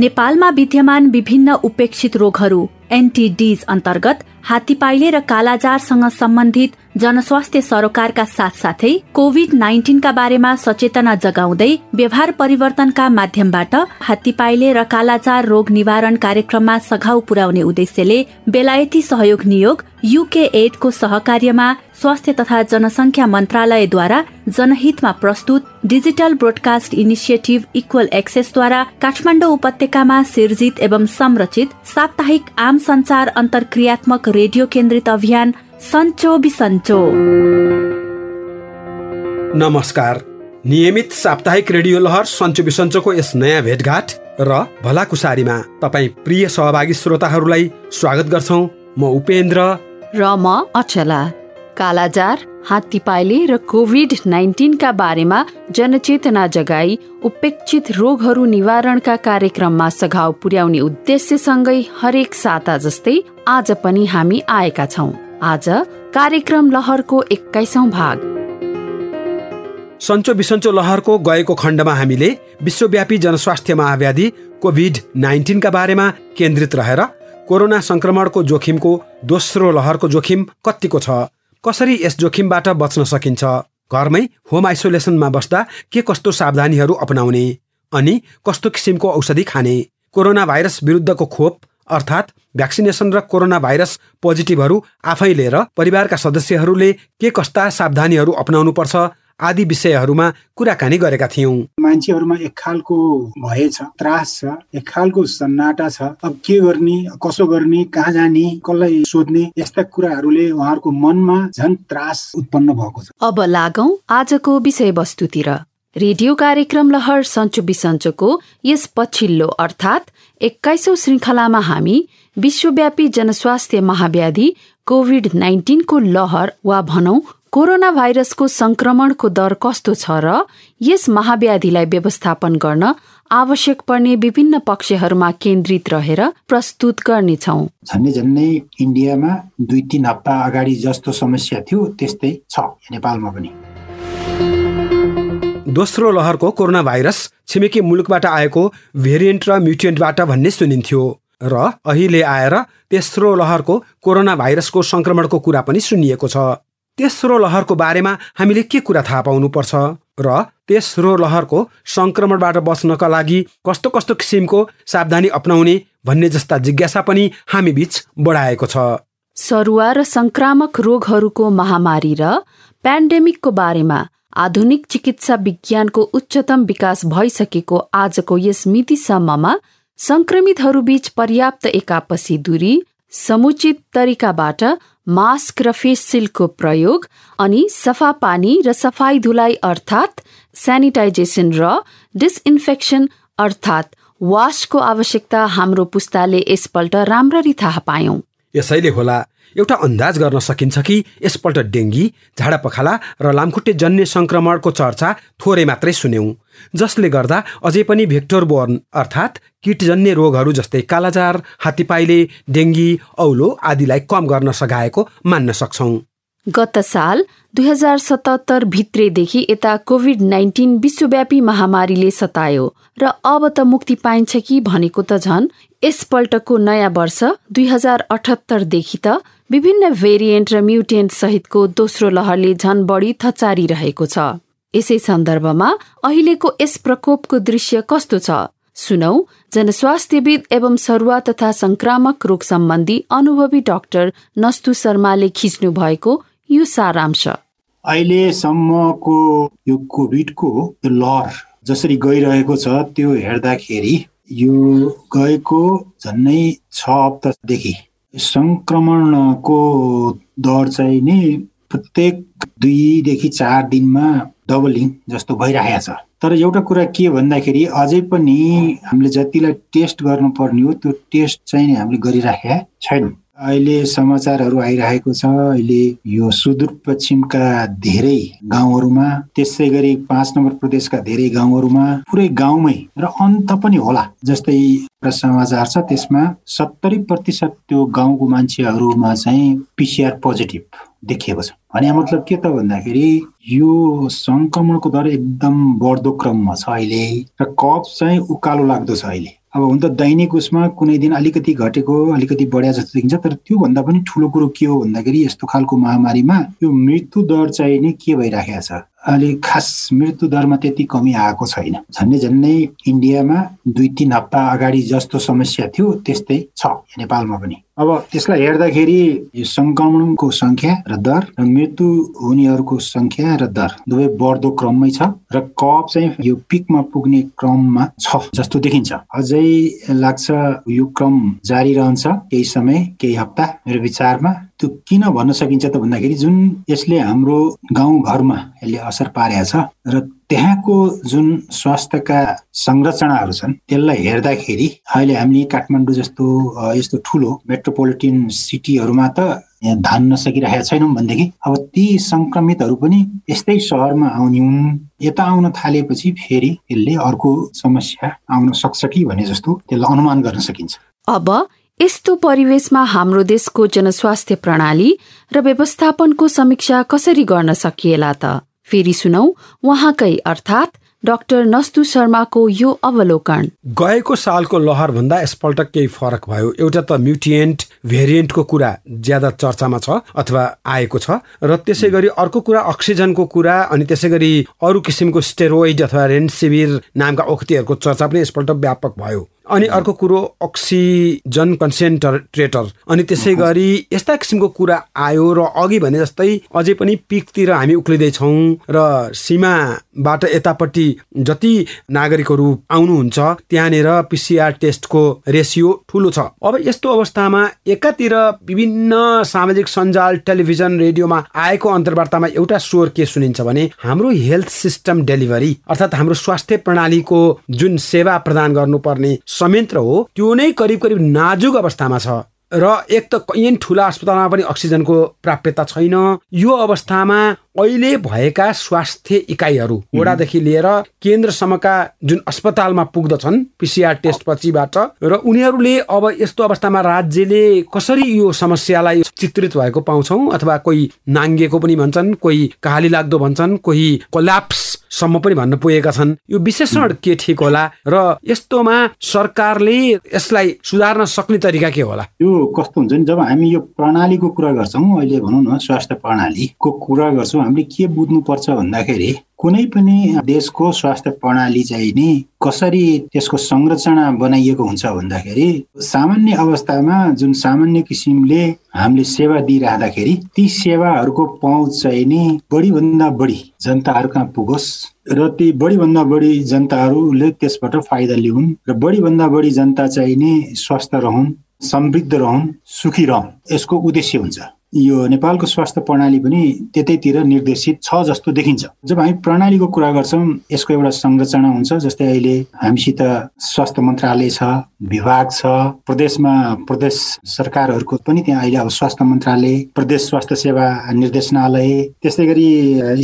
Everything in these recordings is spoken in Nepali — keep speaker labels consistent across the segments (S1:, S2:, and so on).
S1: नेपालमा विद्यमान विभिन्न उपेक्षित रोगहरू एनटिडिज अन्तर्गत हात्तीपाइले र कालाजारसँग सम्बन्धित जनस्वास्थ्य सरोकारका साथसाथै कोविड नाइन्टिनका बारेमा सचेतना जगाउँदै व्यवहार परिवर्तनका माध्यमबाट हात्तीपाइले र कालाजार रोग निवारण कार्यक्रममा सघाउ पुर्याउने उद्देश्यले बेलायती सहयोग नियोग युके एडको सहकार्यमा स्वास्थ्य तथा जनसंख्या मन्त्रालयद्वारा जनहितमा प्रस्तुत डिजिटल ब्रोडकास्ट इनिसिएटिभ इक्वल एक्सेसद्वारा काठमाडौँ उपत्यकामा सिर्जित एवं संरचित साप्ताहिक आम संचार अन्तर्क्रियात्मक रेडियो केन्द्रित अभियान सन्चो बिसन्चो
S2: नमस्कार। नियमित साप्ताहिक रेडियो लहर सन्चो बिसन्चोको यस नयाँ भेटघाट र भलाकुसारीमा तपाईँ प्रिय सहभागी श्रोताहरूलाई स्वागत गर्छौ। म उपेन्द्र।
S3: र म अचला। कालाजार हात्तीपाइले र कोभिड नाइन्टिनका बारेमा जनचेतना जगाई उपेक्षित रोगहरू निवारणका कार्यक्रममा सघाउ पुर्याउने उद्देश्यसँगै हरेक साता जस्तै आज पनि हामी आएका छौँ। आज कार्यक्रम लहरको एक्काइसौँ भाग।
S2: सन्चो बिसन्चो लहरको गएको खण्डमा हामीले विश्वव्यापी जनस्वास्थ्य महाव्याधि कोभिड नाइन्टिनका बारेमा केन्द्रित रहेर कोरोना संक्रमणको जोखिमको दोस्रो लहरको जोखिम कतिको छ? कसरी यस जोखिमबाट बच्न सकिन्छ? घरमै होम आइसोलेसनमा बस्दा के कस्तो सावधानीहरू अपनाउने? अनि कस्तो किसिमको औषधि खाने? कोरोना भाइरस विरुद्धको खोप अर्थात् भ्याक्सिनेसन र कोरोना भाइरस पोजिटिभहरू आफै लिएर परिवारका सदस्यहरूले के कस्ता सावधानीहरू अपनाउनु पर्छ आदि विषयहरूमा कुराकानी गरेका थियौँ।
S4: मान्छेहरूमा एक खालको भय छ त्रास छ एक खालको सन्नाटा छ। अब के गर्ने कसो गर्ने कहाँ जाने कसलाई सोध्ने यस्ता कुराहरूले उहाँहरूको मनमा झन् त्रास उत्पन्न भएको छ।
S3: अब लागौ आजको विषयवस्तुतिर। रेडियो कार्यक्रम लहर सन्चो बिसन्चोको यस पछिल्लो अर्थात् एक्काइसौँ श्रृङ्खलामा हामी विश्वव्यापी जनस्वास्थ्य महाव्याधि कोभिड नाइन्टिनको लहर वा भनौँ कोरोना भाइरसको संक्रमणको दर कस्तो छ र यस महाव्याधिलाई व्यवस्थापन गर्न आवश्यक पर्ने विभिन्न पक्षहरूमा केन्द्रित रहेर प्रस्तुत गर्नेछौ।
S4: झन्डै झन्डै इन्डियामा दुई तिन हप्ता अगाडि जस्तो समस्या थियो त्यस्तै छ नेपालमा पनि।
S2: दोस्रो लहरको कोरोना भाइरस छिमेकी मुलुकबाट आएको भेरिएन्ट र म्युटेन्टबाट भन्ने सुनिन्थ्यो र अहिले आएर तेस्रो लहरको कोरोना भाइरसको संक्रमणको कुरा पनि सुनिएको छ। तेस्रो लहरको बारेमा हामीले के कुरा थाहा पाउनुपर्छ र तेस्रो लहरको संक्रमणबाट बच्नका लागि कस्तो कस्तो किसिमको सावधानी अप्नाउने भन्ने जस्ता जिज्ञासा पनि हामी बीच बढाएको छ।
S3: सरुवा र संक्रामक रोगहरूको महामारी र पेन्डेमिकको बारेमा आधुनिक चिकित्सा विज्ञानको उच्चतम विकास भइसकेको आजको यस मितिसम्ममा संक्रमितहरू बीच पर्याप्त एकापसी दूरी समुचित तरिकाबाट मास्क र फेस सिल्डको प्रयोग अनि सफा पानी र सफाई धुलाई अर्थात् सेनिटाइजेसन र डिसइन्फेक्सन अर्थात् वासको आवश्यकता हाम्रो पुस्ताले यसपल्ट राम्ररी थाहा पायौं।
S2: यसैले होला एउटा अन्दाज गर्न सकिन्छ कि यसपल्ट डेङ्गी झाडा पखाला र लामखुट्टे जन्य संक्रमणको चर्चा थोरै मात्रै सुन्यौं जसले गर्दा अझै पनि भेक्टर बोर्न अर्थात् किटजन्य रोगहरू जस्तै कालाजार हात्तीपाइले डेङ्गी औलो आदिलाई कम गर्न सघाएको मान्न सक्छौं।
S3: गत साल दुई हजार सतहत्तर भित्रेदेखि यता कोभिड नाइन्टिन विश्वव्यापी महामारीले सतायो र अब त मुक्ति पाइन्छ कि भनेको त झन् यसपल्टको नयाँ वर्ष दुई हजार अठहत्तरदेखि त विभिन्न भेरिएन्ट र म्युटेन्ट सहितको दोस्रो लहरले झन बढी थचारिरहेको छ। यसै सन्दर्भमा अहिलेको यस प्रकोपको दृश्य कस्तो छ? सुनौ जनस्वास्थ्यविद एवं सरुवा तथा संक्रामक रोग सम्बन्धी अनुभवी डाक्टर नस्तु शर्माले खिच्नु भएको यो सारांश।
S4: अहिलेसम्मको यो कोभिडको लहर जसरी गइरहेको छ त्यो हेर्दाखेरि यो गएको झन्नै छ हप्तादेखि। सङ्क्रमणको दर चाहिँ नि प्रत्येक दुईदेखि चार दिनमा डबलिङ जस्तो भइरहेको छ। तर एउटा कुरा के भन्दाखेरि अझै पनि हामीले जतिलाई टेस्ट गर्नुपर्ने हो त्यो टेस्ट चाहिँ हामीले गरिराखेका छैन। अहिले समाचारहरू आइरहेको छ। अहिले यो सुदूरपश्चिमका धेरै गाउँहरूमा त्यसै गरी पाँच नम्बर प्रदेशका धेरै गाउँहरूमा पुरै गाउँमै र अन्त पनि होला जस्तै समाचार छ। त्यसमा सत्तरी प्रतिशत त्यो गाउँको मान्छेहरूमा चाहिँ पिसिआर पोजिटिभ देखिएको छ। भने मतलब के त भन्दाखेरि यो सङ्क्रमणको दर एकदम बढ्दो क्रममा छ अहिले र कप चाहिँ उकालो लाग्दो छ अहिले। अब हुन त दैनिक उसमा कुनै दिन अलिकति घटेको अलिकति बढ्या जस्तो देखिन्छ तर त्योभन्दा पनि ठुलो कुरो के हो भन्दाखेरि यस्तो खालको महामारीमा यो मृत्यु दर चाहिँ नै के भइराखेको छ? अहिले खास मृत्यु दरमा त्यति कमी आएको छैन। झन्डै झन्डै इन्डियामा दुई तिन हप्ता अगाडि जस्तो समस्या थियो त्यस्तै छ नेपालमा पनि। अब त्यसलाई हेर्दाखेरि सङ्क्रमणको सङ्ख्या र दर र मृत्यु हुनेहरूको सङ्ख्या र दर दुवै बढ्दो क्रममै छ र कप चाहिँ यो पिकमा पुग्ने क्रममा छ जस्तो देखिन्छ। अझै लाग्छ यो क्रम जारी रहन्छ केही समय केही हप्ता मेरो विचारमा। त्यो किन भन्न सकिन्छ त भन्दाखेरि जुन यसले हाम्रो गाउँघरमा यसले असर पारेको छ र त्यहाँको जुन स्वास्थ्यका संरचनाहरू छन् त्यसलाई हेर्दाखेरि अहिले हामीले काठमाडौँ जस्तो यस्तो ठुलो मेट्रोपोलिटन सिटीहरूमा त धान नसकिरहेका छैनौँ भनेदेखि अब ती सङ्क्रमितहरू पनि यस्तै सहरमा आउने हुन्। यता आउन थालेपछि फेरि यसले अर्को समस्या आउन सक्छ कि भने जस्तो त्यसलाई अनुमान गर्न सकिन्छ।
S3: अब यस्तो परिवेशमा हाम्रो देशको जनस्वास्थ्य प्रणाली र व्यवस्थापनको समीक्षा कसरी गर्न सकिएला त? फेरि सुनौ उहाँकै अर्थात् डाक्टर नस्तु शर्माको यो अवलोकन।
S2: गएको सालको लहर भन्दा यसपल्ट केही फरक भयो। एउटा त म्युटिएन्ट भेरिएन्टको कुरा ज्यादा चर्चामा छ अथवा आएको छ र त्यसै गरी अर्को कुरा अक्सिजनको कुरा अनि त्यसै गरी अरू किसिमको स्टेरोइड अथवा रेन्सिभिर नामका औषधिहरूको चर्चा पनि यसपल्ट व्यापक भयो। अनि अर्को कुरो अक्सिजन कन्सेन्ट्रेटर अनि त्यसै गरी यस्ता किसिमको कुरा आयो र अघि भने जस्तै अझै पनि पिकतिर हामी उक्लिँदैछौँ र सीमाबाट यतापट्टि जति नागरिकहरू आउनुहुन्छ त्यहाँनिर पिसिआर टेस्टको रेसियो ठुलो छ। अब यस्तो अवस्थामा एकातिर विभिन्न सामाजिक सञ्जाल टेलिभिजन रेडियोमा आएको अन्तर्वार्तामा एउटा स्वर के सुनिन्छ भने हाम्रो हेल्थ सिस्टम डेलिभरी अर्थात् हाम्रो स्वास्थ्य प्रणालीको जुन सेवा प्रदान गर्नुपर्ने संयन्त्र हो त्यो नै करिब करिब नाजुक अवस्थामा छ। र एक त कैयन ठुला अस्पतालमा पनि अक्सिजनको प्राप्यता छैन। यो अवस्थामा अहिले भएका स्वास्थ्य इकाइहरू वडादेखि लिएर केन्द्रसम्मका जुन अस्पतालमा पुग्दछन् पिसिआर टेस्ट पछिबाट र उनीहरूले अब यस्तो अवस्थामा राज्यले कसरी यो समस्यालाई चित्रित भएको पाउँछौ अथवा कोही नाङ्गिएको पनि भन्छन् कोही कहाली लाग्दो भन्छन् कोही कोल्याप्स सम्म पनि भन्न पुगेका छन्। यो विशेषण के ठिक होला र यस्तोमा सरकारले यसलाई सुधार्न सक्ने तरिका के होला?
S4: यो कस्तो हुन्छ नि जब हामी यो प्रणालीको कुरा गर्छौँ अहिले भनौँ न स्वास्थ्य प्रणालीको कुरा गर्छौँ हामीले के बुझ्नुपर्छ भन्दाखेरि कुनै पनि देशको स्वास्थ्य प्रणाली चाहिँ नि कसरी त्यसको संरचना बनाइएको हुन्छ भन्दाखेरि सामान्य अवस्थामा जुन सामान्य किसिमले हामीले सेवा दिइराख्दाखेरि ती सेवाहरूको पहुँच चाहिँ नि बढीभन्दा बढी जनताहरू कहाँ पुगोस् र ती बढीभन्दा बढी जनताहरूले त्यसबाट फाइदा लिउन् र बढीभन्दा बढी जनता चाहिँ नि स्वस्थ रहन् समृद्ध रहन् सुखी रहन् यसको उद्देश्य हुन्छ। यो नेपालको स्वास्थ्य प्रणाली पनि त्यतैतिर निर्देशित छ जस्तो देखिन्छ। जब हामी प्रणालीको कुरा गर्छौँ यसको एउटा संरचना हुन्छ जस्तै अहिले हामीसित स्वास्थ्य मन्त्रालय छ विभाग छ प्रदेशमा प्रदेश सरकारहरूको पनि त्यहाँ अहिले अब स्वास्थ्य मन्त्रालय प्रदेश स्वास्थ्य सेवा निर्देशनालय त्यस्तै गरी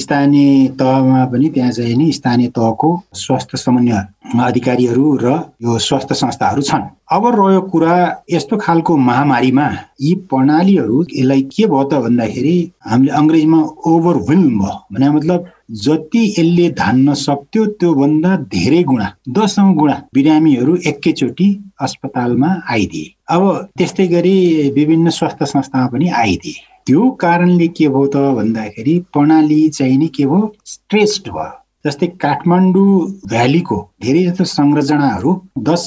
S4: स्थानीय तहमा पनि त्यहाँ चाहिँ नि स्थानीय तहको स्वास्थ्य समन्वय अधिकारीहरू र यो स्वास्थ्य संस्थाहरू छन्। अब रह्यो कुरा यस्तो खालको महामारीमा यी प्रणालीहरू यसलाई के भयो त भन्दाखेरि हामीले अङ्ग्रेजीमा ओभरवेल्म भयो। भने मतलब जति यसले धान्न सक्थ्यो त्योभन्दा धेरै गुणा दसौँ गुणा बिरामीहरू एकैचोटि अस्पतालमा आइदिए। अब त्यस्तै गरी विभिन्न स्वास्थ्य संस्थामा पनि आइदिए। त्यो कारणले के भयो त भन्दाखेरि प्रणाली चाहिँ नि के भयो स्ट्रेस्ड भयो। जस्तै काठमाडौँ भ्यालीको धेरै जस्तो संरचनाहरू दस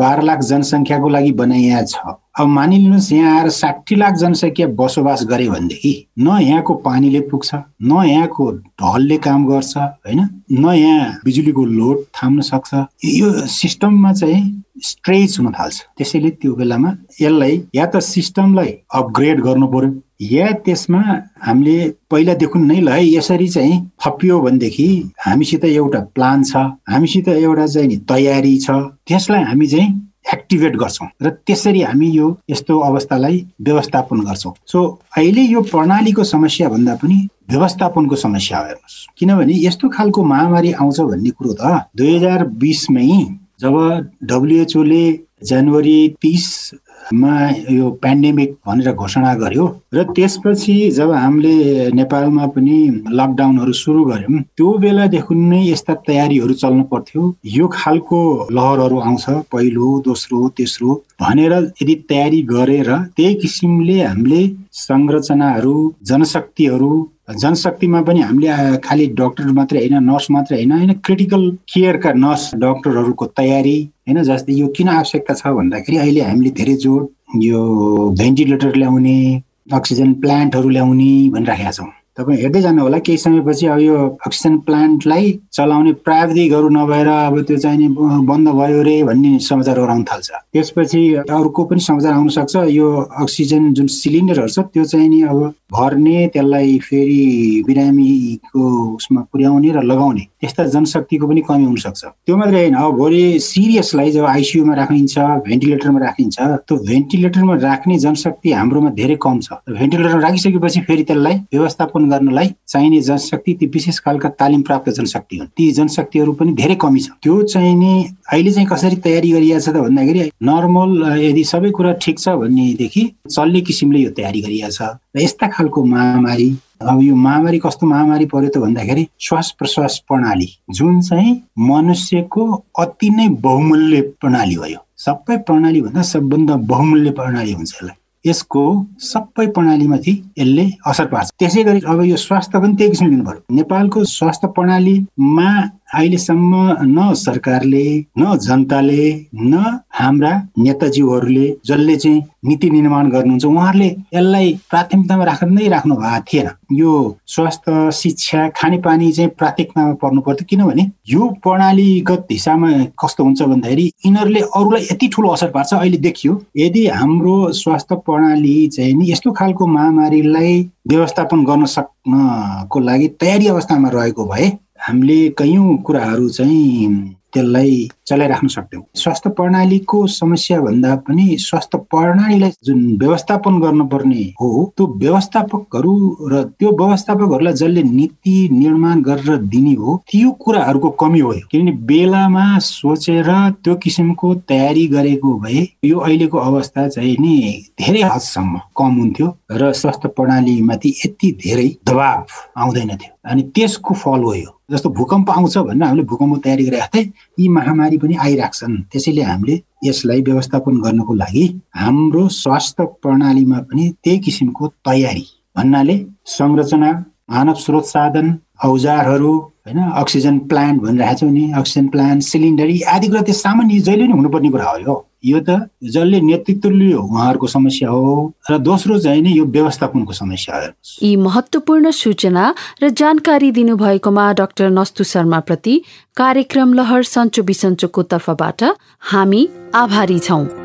S4: बाह्र लाख जनसङ्ख्याको लागि बनाइया छ। अब मानिलिनुहोस् यहाँ आएर साठी लाख जनसङ्ख्या बसोबास गरे भनेदेखि न यहाँको पानीले पुग्छ न यहाँको ढलले काम गर्छ होइन? न यहाँ बिजुलीको लोड थाम्न सक्छ। यो सिस्टममा चाहिँ स्ट्रेच हुन थाल्छ। त्यसैले त्यो बेलामा यसलाई या त सिस्टमलाई अपग्रेड गर्नु पर्यो। या त्यसमा हामीले पहिलादेखि नै ल है यसरी चाहिँ थपियो भनेदेखि हामीसित एउटा प्लान छ हामीसित एउटा चाहिँ नि तयारी छ। त्यसलाई हामी चाहिँ एक्टिभेट गर्छौँ। र त्यसरी हामी यो यस्तो अवस्थालाई व्यवस्थापन गर्छौँ। सो अहिले यो प्रणालीको समस्या भन्दा पनि व्यवस्थापनको समस्या हो हेर्नुहोस्। किनभने यस्तो खालको महामारी आउँछ भन्ने कुरो त दुई हजार बिसमै जब डब्लुएचओले जनवरी तिस मा यो पेन्डेमिक भनेर घोषणा गर्यो र त्यसपछि जब हामीले नेपालमा पनि लकडाउनहरू सुरु गर्यौँ त्यो बेलादेखि नै यस्ता तयारीहरू चल्नु पर्थ्यो। यो खालको लहरहरू आउँछ पहिलो दोस्रो तेस्रो भनेर यदि तयारी गरेर त्यही किसिमले हामीले संरचनाहरू जनशक्तिहरू जनशक्तिमा पनि हामीले खालि डक्टर मात्रै होइन नर्स मात्रै होइन होइन क्रिटिकल केयरका नर्स डक्टरहरूको तयारी होइन जस्तै यो किन आवश्यकता छ भन्दाखेरि अहिले हामीले धेरै जोड यो भेन्टिलेटर ल्याउने अक्सिजन प्लान्टहरू ल्याउने भनिराखेका छौँ। तपाईँ हेर्दै जानु होला केही समयपछि अब यो अक्सिजन प्लान्टलाई चलाउने प्राविधिकहरू नभएर अब त्यो चाहिने बन्द भयो रे भन्ने समाचारहरू आउन थाल्छ। त्यसपछि अर्को पनि समाचार आउन सक्छ। यो अक्सिजन जुन सिलिन्डरहरू छ त्यो चाहिँ नि अब भर्ने त्यसलाई फेरि बिरामीको उसमा पुर्याउने र लगाउने त्यस्ता जनशक्तिको पनि कमी हुनसक्छ। त्यो मात्रै होइन अब भोलि सिरियसलाई जब आइसियुमा राखिन्छ भेन्टिलेटरमा राखिन्छ त्यो भेन्टिलेटरमा राख्ने जनशक्ति हाम्रोमा धेरै कम छ। भेन्टिलेटरमा राखिसकेपछि फेरि त्यसलाई व्यवस्थापन गर्नलाई चाहिने जनशक्ति ती विशेष खालका तालिम प्राप्त जनशक्ति हुन्। ती जनशक्तिहरू पनि धेरै कमी छ। त्यो चाहिने अहिले चाहिँ कसरी तयारी गरिएको छ त भन्दाखेरि नर्मल यदि सबै कुरा ठिक छ भन्नेदेखि चल्ने किसिमले यो तयारी गरिएको छ। र यस्ता खालको महामारी अब यो महामारी कस्तो महामारी पर्यो त भन्दाखेरि श्वास प्रश्वास प्रणाली जुन चाहिँ मनुष्यको अति नै बहुमूल्य प्रणाली भयो। सबै प्रणाली भन्दा सबभन्दा बहुमूल्य प्रणाली हुन्छ यसलाई। यसको सबै प्रणालीमाथि यसले असर पार्छ। त्यसै गरी अब यो स्वास्थ्य पनि त्यही किसिमले दिनु पर्यो नेपालको स्वास्थ्य प्रणालीमा अहिलेसम्म न सरकारले न जनताले न हाम्रा नेताजीहरूले जसले चाहिँ नीति निर्माण गर्नुहुन्छ उहाँहरूले यसलाई प्राथमिकतामा राखेर नै राख्नु भएको थिएन। यो स्वास्थ्य शिक्षा खानेपानी चाहिँ प्राथमिकतामा पर्नु पर्थ्यो। किनभने यो प्रणालीगत हिसाबमा कस्तो हुन्छ भन्दाखेरि यिनीहरूले अरूलाई यति ठुलो असर पार्छ अहिले देखियो। यदि हाम्रो स्वास्थ्य प्रणाली चाहिँ नि यस्तो खालको महामारीलाई व्यवस्थापन गर्न सक्नको लागि तयारी अवस्थामा रहेको भए हामीले कैयौँ कुराहरू चाहिँ त्यसलाई चलाइराख्न सक्थ्यौँ स्वास्थ्य प्रणालीको समस्या भन्दा पनि स्वास्थ्य प्रणालीलाई जुन व्यवस्थापन गर्नुपर्ने हो त्यो व्यवस्थापकहरू र त्यो व्यवस्थापकहरूलाई जसले नीति निर्माण गरेर दिने हो त्यो कुराहरूको कमी हो किनभने बेलामा सोचेर त्यो किसिमको तयारी गरेको भए यो अहिलेको अवस्था चाहिँ नि धेरै हदसम्म कम हुन्थ्यो र स्वास्थ्य प्रणालीमाथि यति धेरै दबाव आउँदैन थियो। अनि त्यसको फल हो यो। जस्तो भूकम्प आउँछ भनेर हामीले भूकम्प तयारी गरेका थिएँ यी महामारी पनि आइरहेछन् त्यसैले हामीले यसलाई व्यवस्थापन गर्नको लागि हाम्रो स्वास्थ्य प्रणालीमा पनि त्यही किसिमको तयारी भन्नाले संरचना मानव स्रोत साधन औजारहरू होइन अक्सिजन प्लान्ट भनिरहेको छौँ नि अक्सिजन प्लान्ट सिलिन्डर आदि कुरा त्यो सामान्य जहिले नै हुनुपर्ने कुरा हो यो। त जसले नेतृत्व लियो उहाँहरूको समस्या हो र दोस्रो चाहिँ नि यो व्यवस्थापनको समस्या हो
S3: यी महत्वपूर्ण सूचना र जानकारी दिनुभएकोमा डाक्टर नस्तु शर्मा प्रति कार्यक्रम लहर सन्चो बिसन्चोको तर्फबाट हामी आभारी छौँ।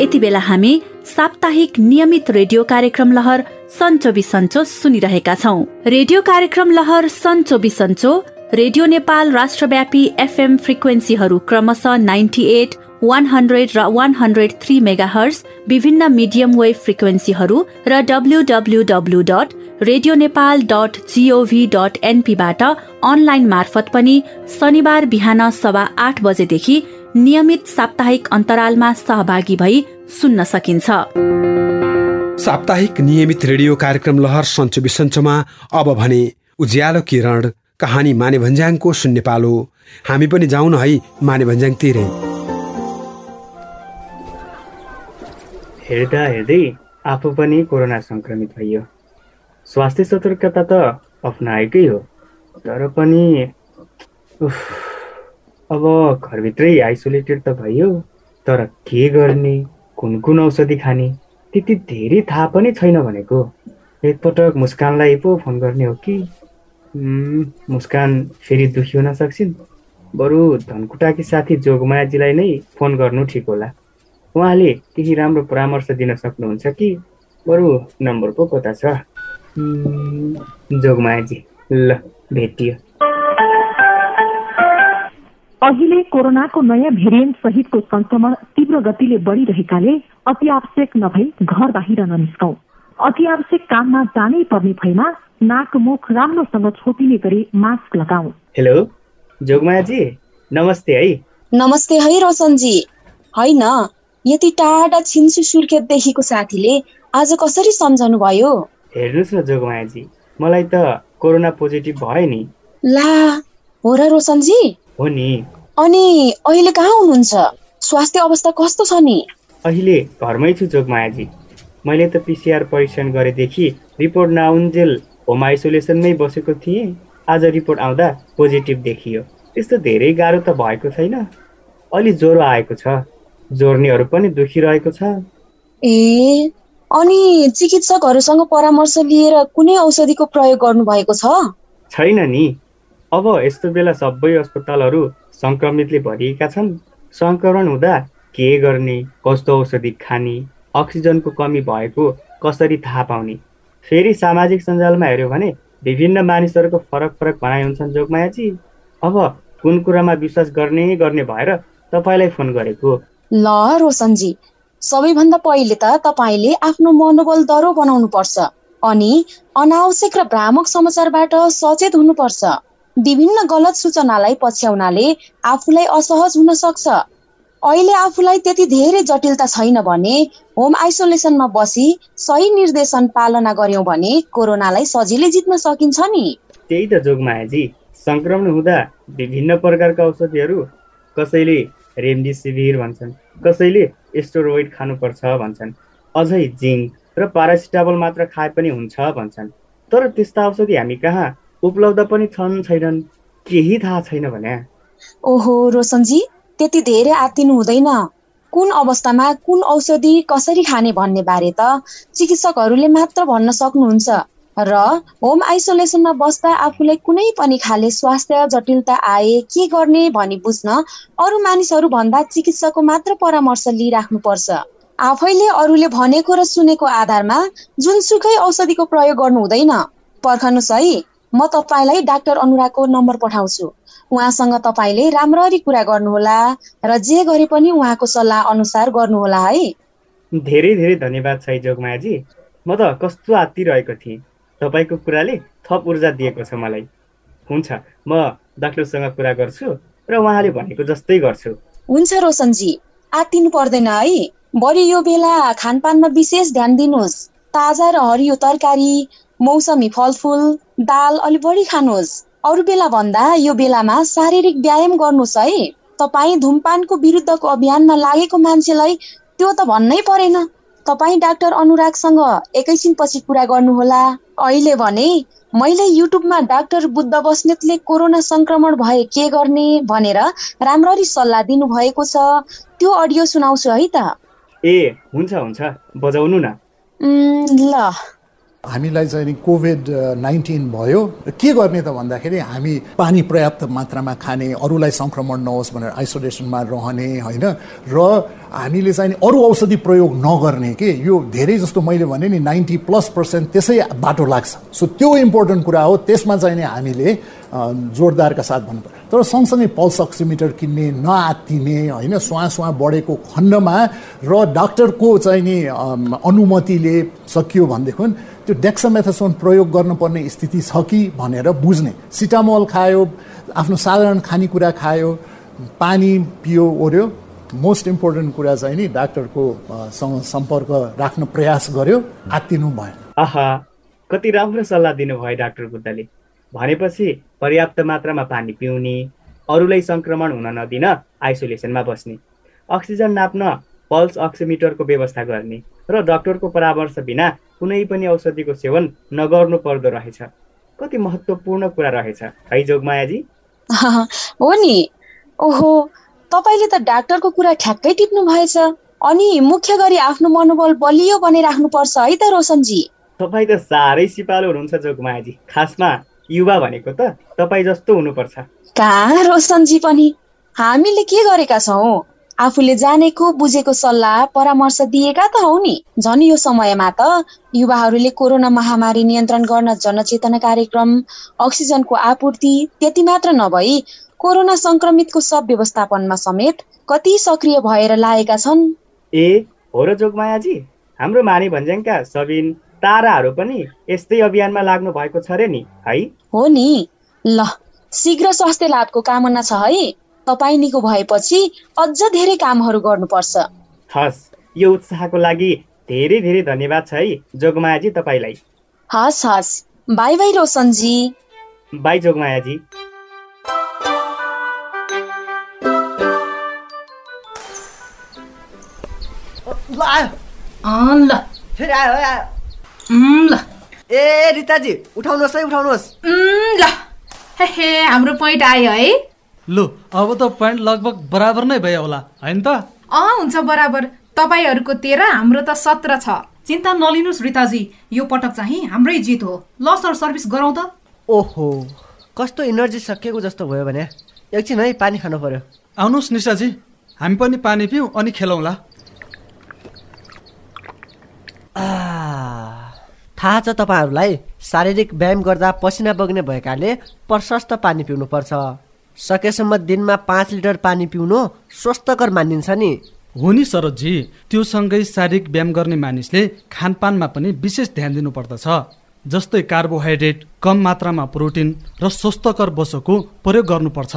S1: यति बेला हामी साप्ताहिक नियमित रेडियो कार्यक्रम लहर सन्चो बिसन्चो सुनिरहेका छौँ। रेडियो कार्यक्रम लहर सन्चो बिसन्चो रेडियो नेपाल राष्ट्रव्यापी एफएम फ्रिक्वेन्सीहरू क्रमशः नाइन्टी एट वान हन्ड्रेड र one hundred three megahertz विभिन्न मिडियम वेभ फ्रिक्वेन्सीहरू र W dot radio Nepal dot G O V dot एनपीबाट online मार्फत पनि शनिबार बिहान सवा आठ बजेदेखि नियमित साप्ताहिक अन्तरालमा सहभागी भई सुन्न सकिन्छ।
S2: साप्ताहिक नियमित रेडियो कार्यक्रम लहर सन्चो बिसन्चोमा अब भने उज्यालो किरण कहानी माने भन्ज्याङको शून्य पालो हामी पनि जाउँ न है माने भन्ज्याङतिरै
S5: हेर्दा हेर्दै आफू पनि कोरोना सङ्क्रमित भइयो। स्वास्थ्य सतर्कता त अप्नाएकै हो तर पनि अब घरभित्रै आइसोलेटेड त भइयो तर के गर्ने कुन कुन औषधि खाने त्यति धेरै थाहा पनि छैन भनेको। एकपटक मुस्कानलाई पो फोन गर्ने हो कि? मुस्कान फेरि दुखी हुन सक्छिन्। बरु धनकुटाकी साथी जोगमायाजीलाई नै फोन गर्नु ठिक होला। उहाँले केही राम्रो परामर्श दिन सक्नुहुन्छ कि? बरु नम्बर पो कता छ। जोगमायाजी ल भेटियो।
S6: अहिले कोरोनाको नयाँ भेरिएन्ट सहितको संक्रमण तीव्र गतिले बढिरहेकाले अति आवश्यक नभई घर बाहिर ननिस्कौं। अति आवश्यक काममा जानै पर्ने भएमा नाक मुख राम्रोसँग छोपिने गरी मास्क लगाऊ
S5: हेलो जोगमायाजी नमस्ते है।
S7: नमस्ते है रोशनजी। होइन यति टाढा छिन्सु सुर्खेतदेखिको साथीले आज कसरी सम्झनु भयो
S5: हेर्नुहोस् न जोगमायाजी मलाई त कोरोना पोजिटिभ भयो नि।
S7: ला हो र रोशनजी?
S5: हो नि।
S7: अनि अहिले कहाँ हुनुहुन्छ? स्वास्थ्य अवस्था कस्तो छ नि?
S5: अहिले घरमै छु जोगमायाजी मैले त पिसिआर परीक्षण गरेदेखि रिपोर्ट नआउन्जेल होम आइसोलेसनमै बसेको थिएँ। आज रिपोर्ट आउँदा पोजिटिभ देखियो। त्यस्तो धेरै गाह्रो त भएको छैन। अलि ज्वरो आएको छ। जोर्नेहरू पनि दुखिरहेको छ।
S7: ए अनि चिकित्सकहरूसँग परामर्श लिएर कुनै औषधिको प्रयोग गर्नुभएको छ?
S5: छैन नि। अब यस्तो बेला सबै अस्पतालहरू सङ्क्रमितले भरिएका छन्। सङ्क्रमण हुँदा के गर्ने कस्तो औषधि खाने अक्सिजनको कमी भएको कसरी थाहा पाउने? फेरि सामाजिक सञ्जालमा हेऱ्यो भने विभिन्न मानिसहरूको फरक फरक भनाइ हुन्छन् जोगमायाजी। अब कुन कुरामा विश्वास गर्ने गर्ने भएर तपाईँलाई फोन गरेको?
S7: ल रोशनजी सबैभन्दा पहिले त तपाईँले आफ्नो मनोबल दरो बनाउनु पर्छ अनि अनावश्यक र भ्रामक समाचारबाट सचेत हुनुपर्छ। विभिन्न गलत सूचनालाई पछ्याउनाले आफूलाई असहज हुन सक्छ। अहिले आफूलाई त्यति धेरै जटिलता छैन भने होम आइसोलेसनमा बसी सही निर्देशन पालना गर्यौँ भने कोरोनालाई सजिलै जित्न सकिन्छ नि।
S5: त्यही त जोगमायाजी सङ्क्रमण हुँदा विभिन्न प्रकारका औषधिहरू कसैले रेमडिसिभिर भन्छन् कसैले एस्टोरोइड खानुपर्छ भन्छन् अझै जिङ्क र पारासिटामोल मात्र खाए पनि हुन्छ भन्छन्। तर त्यस्ता औषधि हामी कहाँ उपलब्ध पनि छन् छैनन् केही थाहा छैन भने।
S7: ओहो रोशनजी त्यति धेरै आत्तिनु हुँदैन। कुन अवस्थामा कुन औषधि कसरी खाने भन्ने बारे त चिकित्सकहरूले मात्र भन्न सक्नुहुन्छ। र होम आइसोलेसनमा बस्दा आफूलाई कुनै पनि खाले स्वास्थ्य जटिलता आए के गर्ने भनी बुझ्न अरू मानिसहरू भन्दा चिकित्सकको मात्र परामर्श लिइराख्नुपर्छ। आफैले अरूले भनेको र सुनेको आधारमा जुनसुकै औषधिको प्रयोग गर्नु हुँदैन पर्खनुहोस् है। म तपाईँलाई डाक्टर अनुरागको नम्बर पठाउँछु। उहाँसँग तपाईँले राम्ररी कुरा गर्नुहोला र जे गरे पनि उहाँको सल्लाह अनुसार गर्नुहोला है।
S5: धेरै धेरै धन्यवाद छ जोगमायाजी। म त कस्तो आत्तिरहेको थिएँ। तपाईँको कुराले थप ऊर्जा दिएको छ मलाई। हुन्छ म डाक्टरसँग कुरा गर्छु र उहाँले भनेको जस्तै गर्छु।
S7: हुन्छ रोशनजी आत्तिनु पर्दैन है। बढी यो बेला खानपानमा विशेष ध्यान दिनुहोस्। ताजा र हरियो तरकारी मौसमी फलफुल दाल अलि बढी खानुहोस्। अरू बेला भन्दा यो बेलामा शारीरिक व्यायाम गर्नुहोस् है। तपाईँ धुमपानको विरुद्धको अभियानमा लागेको मान्छेलाई त्यो त भन्नै परेन। तपाईँ डाक्टर अनुरागसँग एकैछिन पछि कुरा गर्नुहोला। अहिले भने मैले युट्युबमा डाक्टर बुद्ध बस्नेतले कोरोना संक्रमण भए के गर्ने भनेर राम्ररी सल्लाह दिनुभएको छ। त्यो अडियो सुनाउँछु है त।
S5: ए हुन्छ हुन्छ। बजाउनु न।
S7: ल।
S8: हामीलाई चाहिँ कोभिड नाइन्टिन भयो। के गर्ने त भन्दाखेरि हामी पानी पर्याप्त मात्रामा खाने अरूलाई सङ्क्रमण नहोस् भनेर आइसोलेसनमा रहने होइन? र हामीले चाहिँ अरू औषधि प्रयोग नगर्ने के? यो धेरै जस्तो मैले भने नि नाइन्टी प्लस पर्सेन्ट त्यसै बाटो लाग्छ। सो त्यो इम्पोर्टेन्ट कुरा हो। त्यसमा चाहिँ नि हामीले जोरदारका साथ भन्नु पर्यो तर सँगसँगै पल्स अक्सिमिटर किन्ने नआत्तिने होइन सुहाँ सुहाँ बढेको खण्डमा र डाक्टरको चाहिँ नि अनुमतिले सकियो भनेदेखि त्यो डेक्सामेथासोन प्रयोग गर्नुपर्ने स्थिति छ कि भनेर बुझ्ने। सिटामोल खायो आफ्नो साधारण खानेकुरा खायो पानी पियो ओर्यो। मोस्ट इम्पोर्टेन्ट कुरा चाहिँ नि डाक्टरको सँग सम्पर्क राख्न प्रयास गर्यो आत्तिनु भयो
S5: आहा कति राम्रो सल्लाह दिनुभयो डाक्टर बुद्धले भनेपछि पर्याप्त मात्रामा पानी पिउने अरूलाई सङ्क्रमण हुन नदिन आइसोलेसनमा बस्ने अक्सिजन नाप्न पल्स अक्सिमिटरको व्यवस्था गर्ने र डाक्टरको परामर्श बिना कुनै पनि औषधिको सेवन नगर्नु पर्दो रहेछ। कति महत्त्वपूर्ण कुरा रहेछ है जोगमायाजी
S7: हो नि। ओहो तपाईँले त डाक्टरको कुरा ठ्याक्कै टिप्नु भएछ। अनि मुख्य गरी आफ्नो मनोबल बलियो बनाइराख्नुपर्छ है त रोशनजी।
S5: तपाईँ त साह्रै सिपालु हुनुहुन्छ जोगमायाजी खासमा युवा भनेको त तपाईँ जस्तो हुनुपर्छ।
S7: कहाँ रोशनजी पनि। हामीले के गरेका छौँ? आफूले जानेको बुझेको सल्लाह परामर्श दिएका त हौ नि। झन् यो समयमा त युवाहरूले कोरोना महामारी नियन्त्रण गर्न जनचेतना कार्यक्रम अक्सिजनको आपूर्ति त्यति मात्र नभई कोरोना संक्रमितको सब व्यवस्थापनमा समेत कति सक्रिय भएर लागेका छन्।
S5: ए हो र जोगमायाजी। हाम्रो माने भन्ज्याङका सबिन ताराहरू पनि यस्तै अभियानमा लाग्नु भएको छ रे नि है?
S7: हो नि। ल शीघ्र स्वास्थ्य लाभको कामना छ है। तपाईँ निको भएपछि अझ धेरै कामहरू गर्नुपर्छ।
S5: हस् यो उत्साहको लागि धेरै धेरै धन्यवाद छ है जोगमायाजी तपाईँलाई।
S7: हस् हस्। Bye bye Roshan ji.
S5: Bye Jogmaya ji.
S9: ल फेरि आयो है आयो।
S10: ल।
S9: ए रिताजी उठाउनुहोस् है उठाउनुहोस्।
S10: ल। हे हे हाम्रो पोइन्ट आयो है।
S11: लु अब त पोइन्ट लगभग बराबर नै भयो होला होइन त?
S10: अँ हुन्छ बराबर। तपाईँहरूको तेह्र हाम्रो त सत्र छ। चिन्ता नलिनुहोस् रिताजी। यो पटक चाहिँ हाम्रै जित हो। ल सर सर्भिस गरौँ त।
S9: ओहो कस्तो इनर्जी सकिएको जस्तो भयो भने। एकछिन है पानी खानु पर्यो।
S11: आउनुहोस् निशाजी हामी पनि पानी पिउँ अनि खेलौँला।
S9: आह, थाहा छ तपाईँहरूलाई शारीरिक व्यायाम गर्दा पसिना बग्ने भएकाले प्रशस्त पानी पिउनुपर्छ। सकेसम्म दिनमा पाँच लिटर पानी पिउनु स्वस्थकर मानिन्छ नि।
S11: हो नि शरदजी त्यो सँगै शारीरिक व्यायाम गर्ने मानिसले खानपानमा पनि विशेष ध्यान दिनुपर्दछ। जस्तै कार्बोहाइड्रेट कम मात्रामा प्रोटिन र स्वस्थकर वस्तुको प्रयोग गर्नुपर्छ।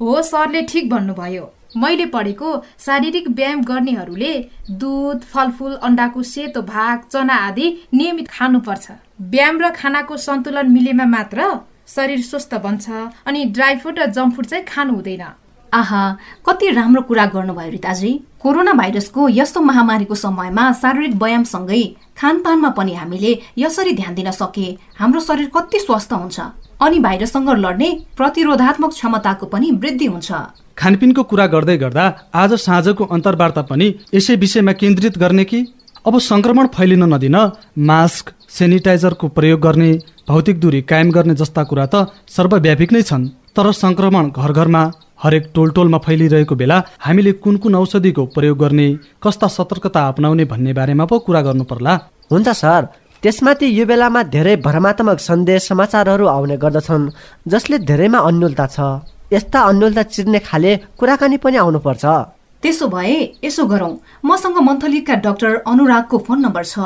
S10: हो सरले ठिक भन्नुभयो। मैले पढेको शारीरिक व्यायाम गर्नेहरूले दुध फलफुल अन्डाको सेतो भाग चना आदि नियमित खानुपर्छ। व्यायाम र खानाको सन्तुलन मिलेमा मात्र शरीर स्वस्थ बन्छ अनि ड्राई फ्रुट र जङ्क चाहिँ खानु हुँदैन।
S12: आहा कति राम्रो कुरा गर्नुभयो रिताजी। कोरोना भाइरसको यस्तो महामारीको समयमा शारीरिक व्यायामसँगै खानपानमा पनि हामीले यसरी ध्यान दिन सके। हाम्रो शरीर कति स्वस्थ हुन्छ अनि भाइरससँग लड्ने प्रतिरोधात्मक क्षमताको पनि वृद्धि हुन्छ।
S11: खानपिनको कुरा गर्दै गर्दा आज साँझको अन्तर्वार्ता पनि यसै विषयमा केन्द्रित गर्ने कि? अब संक्रमण फैलिन नदिन मास्क सेनिटाइजरको प्रयोग गर्ने भौतिक दूरी कायम गर्ने जस्ता कुरा त सर्वव्यापिक नै छन्। तर संक्रमण घर घरमा हरेक टोल टोलमा फैलिरहेको बेला हामीले कुन कुन औषधिको प्रयोग गर्ने कस्ता सतर्कता अपनाउने भन्ने बारेमा पो कुरा गर्नु पर्ला
S9: हुन्छ सर त्यसमाथि यो बेलामा धेरै भ्रमात्मक सन्देश समाचारहरू आउने गर्दछन् जसले धेरैमा अन्यलता छ। यस्ता अन्यलता चिर्ने खाले कुराकानी पनि आउनुपर्छ।
S12: त्यसो भए यसो गरौँ। मसँग मन्थलीका डाक्टर अनुरागको फोन नम्बर छ।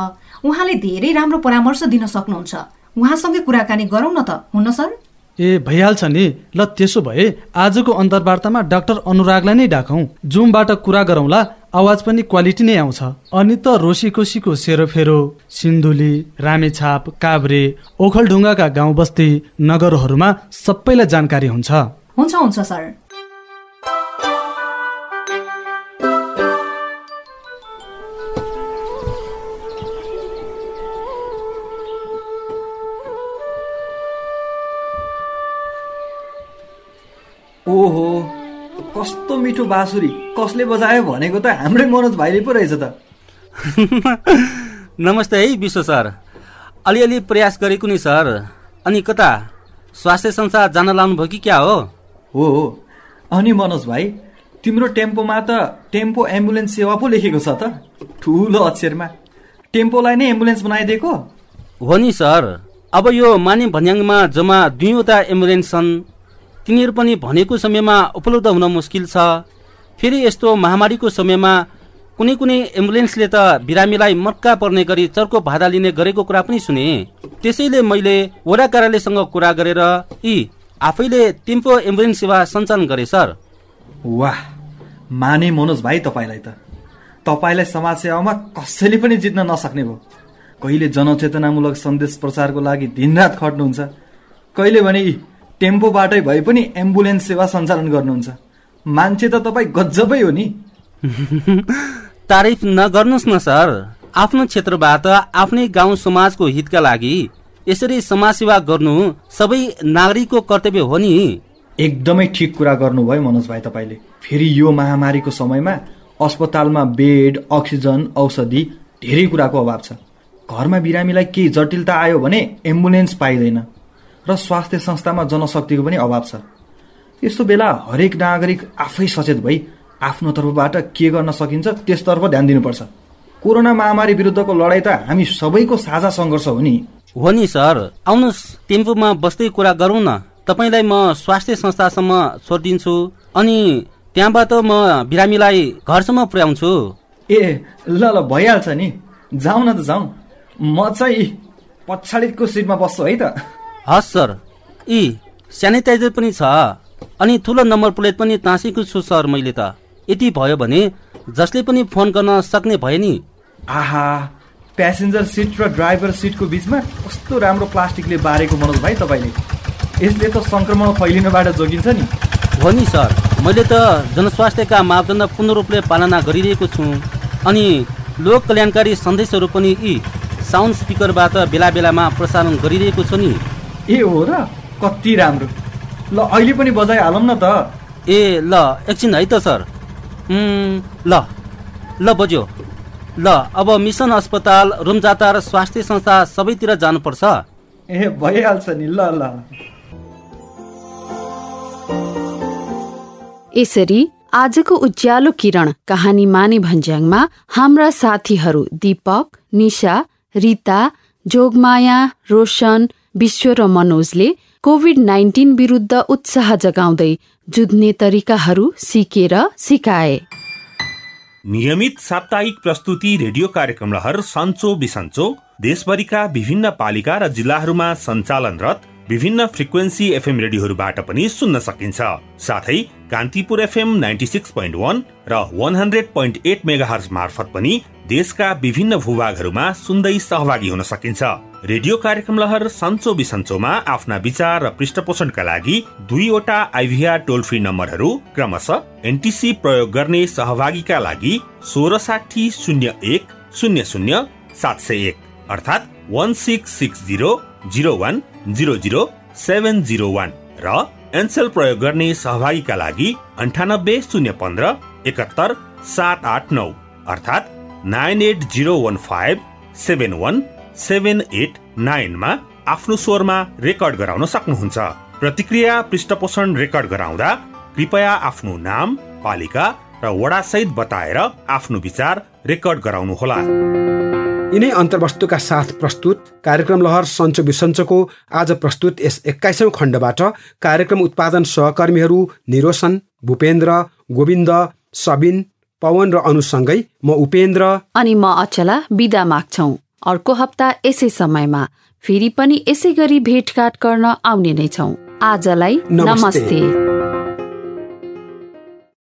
S12: उहाँले धेरै राम्रो परामर्श दिन सक्नुहुन्छ। उहाँसँगै कुराकानी गरौँ न त हुन्न सर?
S11: ए भइहाल्छ नि। ल त्यसो भए आजको अन्तर्वार्तामा डाक्टर अनुरागलाई नै डाकौँ। जुमबाट कुरा गरौँला आवाज पनि क्वालिटी नै आउँछ। अनि त रोसीकोसीको सेरोफेरो सिन्धुली रामेछाप काभ्रे ओखलढुङ्गाका गाउँ बस्ती नगरहरूमा सबैलाई जानकारी हुन्छ।
S12: हुन्छ हुन्छ सर।
S13: ओहो कस्तो मिठो बाँसुरी। कसले बजायो भनेको त हाम्रै मनोज भाइले पो रहेछ त।
S14: नमस्ते है विश्व सर। अलिअलि प्रयास गरेको नि सर। अनि कता? स्वास्थ्य संसार जान लाउनु भयो कि क्या हो?
S13: हो हो। अनि मनोज भाइ तिम्रो टेम्पोमा त टेम्पो एम्बुलेन्स सेवा पो लेखेको छ त। ठुलो अक्षरमा। टेम्पोलाई नै एम्बुलेन्स बनाइदिएको?
S14: हो नि सर। अब यो माने भन्याङमा जम्मा दुईवटा एम्बुलेन्स छन्। तिनीहरू पनि भनेको समयमा उपलब्ध हुन मुस्किल छ। फेरि यस्तो महामारीको समयमा कुनै कुनै एम्बुलेन्सले त बिरामीलाई मक्का पर्ने गरी चर्को भाडा लिने गरेको कुरा पनि सुने। त्यसैले मैले वडा कार्यालयसँग कुरा गरेर यी आफैले टेम्पो एम्बुलेन्स सेवा सञ्चालन गरे सर।
S13: वाह! माने मनोज भाइ तपाईँलाई त। तपाईँलाई समाज सेवामा कसैले पनि जित्न नसक्ने भयो। कहिले जनचेतनामूलक सन्देश प्रचारको लागि दिनरात खट्नुहुन्छ। कहिले भने टेम्पोबाटै भए पनि एम्बुलेन्स सेवा सञ्चालन गर्नुहुन्छ। मान्छे त तपाईँ गजबै हो नि।
S14: तारिफ नगर्नुहोस् न सर। आफ्नो क्षेत्रबाट आफ्नै गाउँ समाजको हितका लागि यसरी समाजसेवा गर्नु सबै नागरिकको कर्तव्य हो नि।
S13: एकदमै ठिक कुरा गर्नुभयो मनोज भाइ तपाईँले। फेरि यो महामारीको समयमा अस्पतालमा बेड अक्सिजन औषधि धेरै कुराको अभाव छ। घरमा बिरामीलाई केही जटिलता आयो भने एम्बुलेन्स पाइँदैन। र स्वास्थ्य संस्थामा जनशक्तिको पनि अभाव छ। यस्तो बेला हरेक नागरिक आफै सचेत भई आफ्नो तर्फबाट के गर्न सकिन्छ त्यसतर्फ ध्यान दिनुपर्छ। कोरोना महामारी विरुद्धको लडाईँ त हामी सबैको साझा सङ्घर्ष हो नि।
S14: हो नि सर। आउनुहोस् टेम्पोमा बस्दै कुरा गरौँ न। तपाईँलाई म स्वास्थ्य संस्थासम्म छोडिदिन्छु अनि त्यहाँबाट म बिरामीलाई घरसम्म पुर्याउँछु।
S13: ए ल ल भइहाल्छ नि। जाउँ न त जाउँ। म चाहिँ पछाडिको सिटमा बस्छु है त।
S14: हस् सर। यी सेनिटाइजर पनि छ। अनि ठुलो नम्बर प्लेट पनि ताँसेको छु सर मैले त। यति भयो भने जसले पनि फोन गर्न सक्ने भयो नि।
S13: आहा प्यासेन्जर सिट र ड्राइभर सिटको बिचमा कस्तो राम्रो प्लास्टिकले बारेको मनोज भाइ तपाईँले। यसले त सङ्क्रमण फैलिनबाट जोगिन्छ नि।
S14: हो नि सर। मैले त जनस्वास्थ्यका मापदण्ड पूर्ण रूपले पालना गरिरहेको छु। अनि लोक कल्याणकारी सन्देशहरू पनि यी साउन्ड स्पिकरबाट बेला बेलामा प्रसारण गरिरहेको छु नि।
S13: ए हो र? कति राम्रो। ल अहिले पनि बजाइहालौँ न त।
S14: ए ल एकछिन है त सर। ल ल बज्यो। ल अब मिसन अस्पताल रुमजाता र स्वास्थ्य संस्था सबैतिर जानुपर्छ।
S13: ए भइहाल्छ नि ल ल।
S3: यसरी आजको उज्यालो किरण कहानी माने भन्ज्याङमा हाम्रा साथीहरू दीपक निशा रिता जोगमाया रोशन विश्व र मनोजले कोभिड नाइन्टिन विरुद्ध उत्साह जगाउँदै जुझ्ने तरिकाहरू सिकेर सिकाए।
S15: नियमित साप्ताहिक प्रस्तुति रेडियो कार्यक्रम लहर सन्चो बिसन्चो देशभरिका विभिन्न पालिका र जिल्लाहरूमा सञ्चालनरत विभिन्न फ्रिक्वेन्सी एफएम रेडियोहरूबाट पनि सुन्न सकिन्छ। साथै Kantipur FM ninety six point one र one hundred point eight mega मार्फत पनि देशका विभिन्न भूभागहरूमा सुन्दै सहभागी हुन सकिन्छ। रेडियो कार्यक्रम लहर सन्चो बिसन्चोमा आफ्ना विचार र पृष्ठपोषणका लागि दुईवटा आइभीआर टोल फ्री नम्बरहरू क्रमशः एनटिसी प्रयोग गर्ने सहभागीका लागि सोह्र साठी शून्य एक शून्य शून्य सात सय एक अर्थात् one six six zero zero one zero zero seven zero one र एनसेल प्रयोग गर्ने सहभागीका लागि अन्ठानब्बे शून्य पन्ध्र एकात्तर सात आठ नौ अर्थात् nine eight zero one five seven one seven eight नाइनमा आफ्नो स्वरमा रेकर्ड गराउन सक्नुहुन्छ। प्रतिक्रिया पृष्ठपोषण रेकर्ड गराउँदा कृपया आफ्नो नाम पालिका र वडासहित बताएर आफ्नो विचार रेकर्ड गराउनुहोला।
S2: यिनै अन्तर्वस्तुका साथ प्रस्तुत कार्यक्रम लहर सन्चो बिसन्चोको आज प्रस्तुत यस एक्काइसौँ खण्डबाट कार्यक्रम उत्पादन सहकर्मीहरू निरोशन भूपेन्द्र गोविन्द सबिन पवन र अनुसँगै म उपेन्द्र।
S3: अनि म अचला विदा माग्छौ। अर्को हप्ता यसै समयमा फेरि पनि यसै गरी भेटघाट गर्न आउने नै छौ आजलाई नमस्ते, नमस्ते।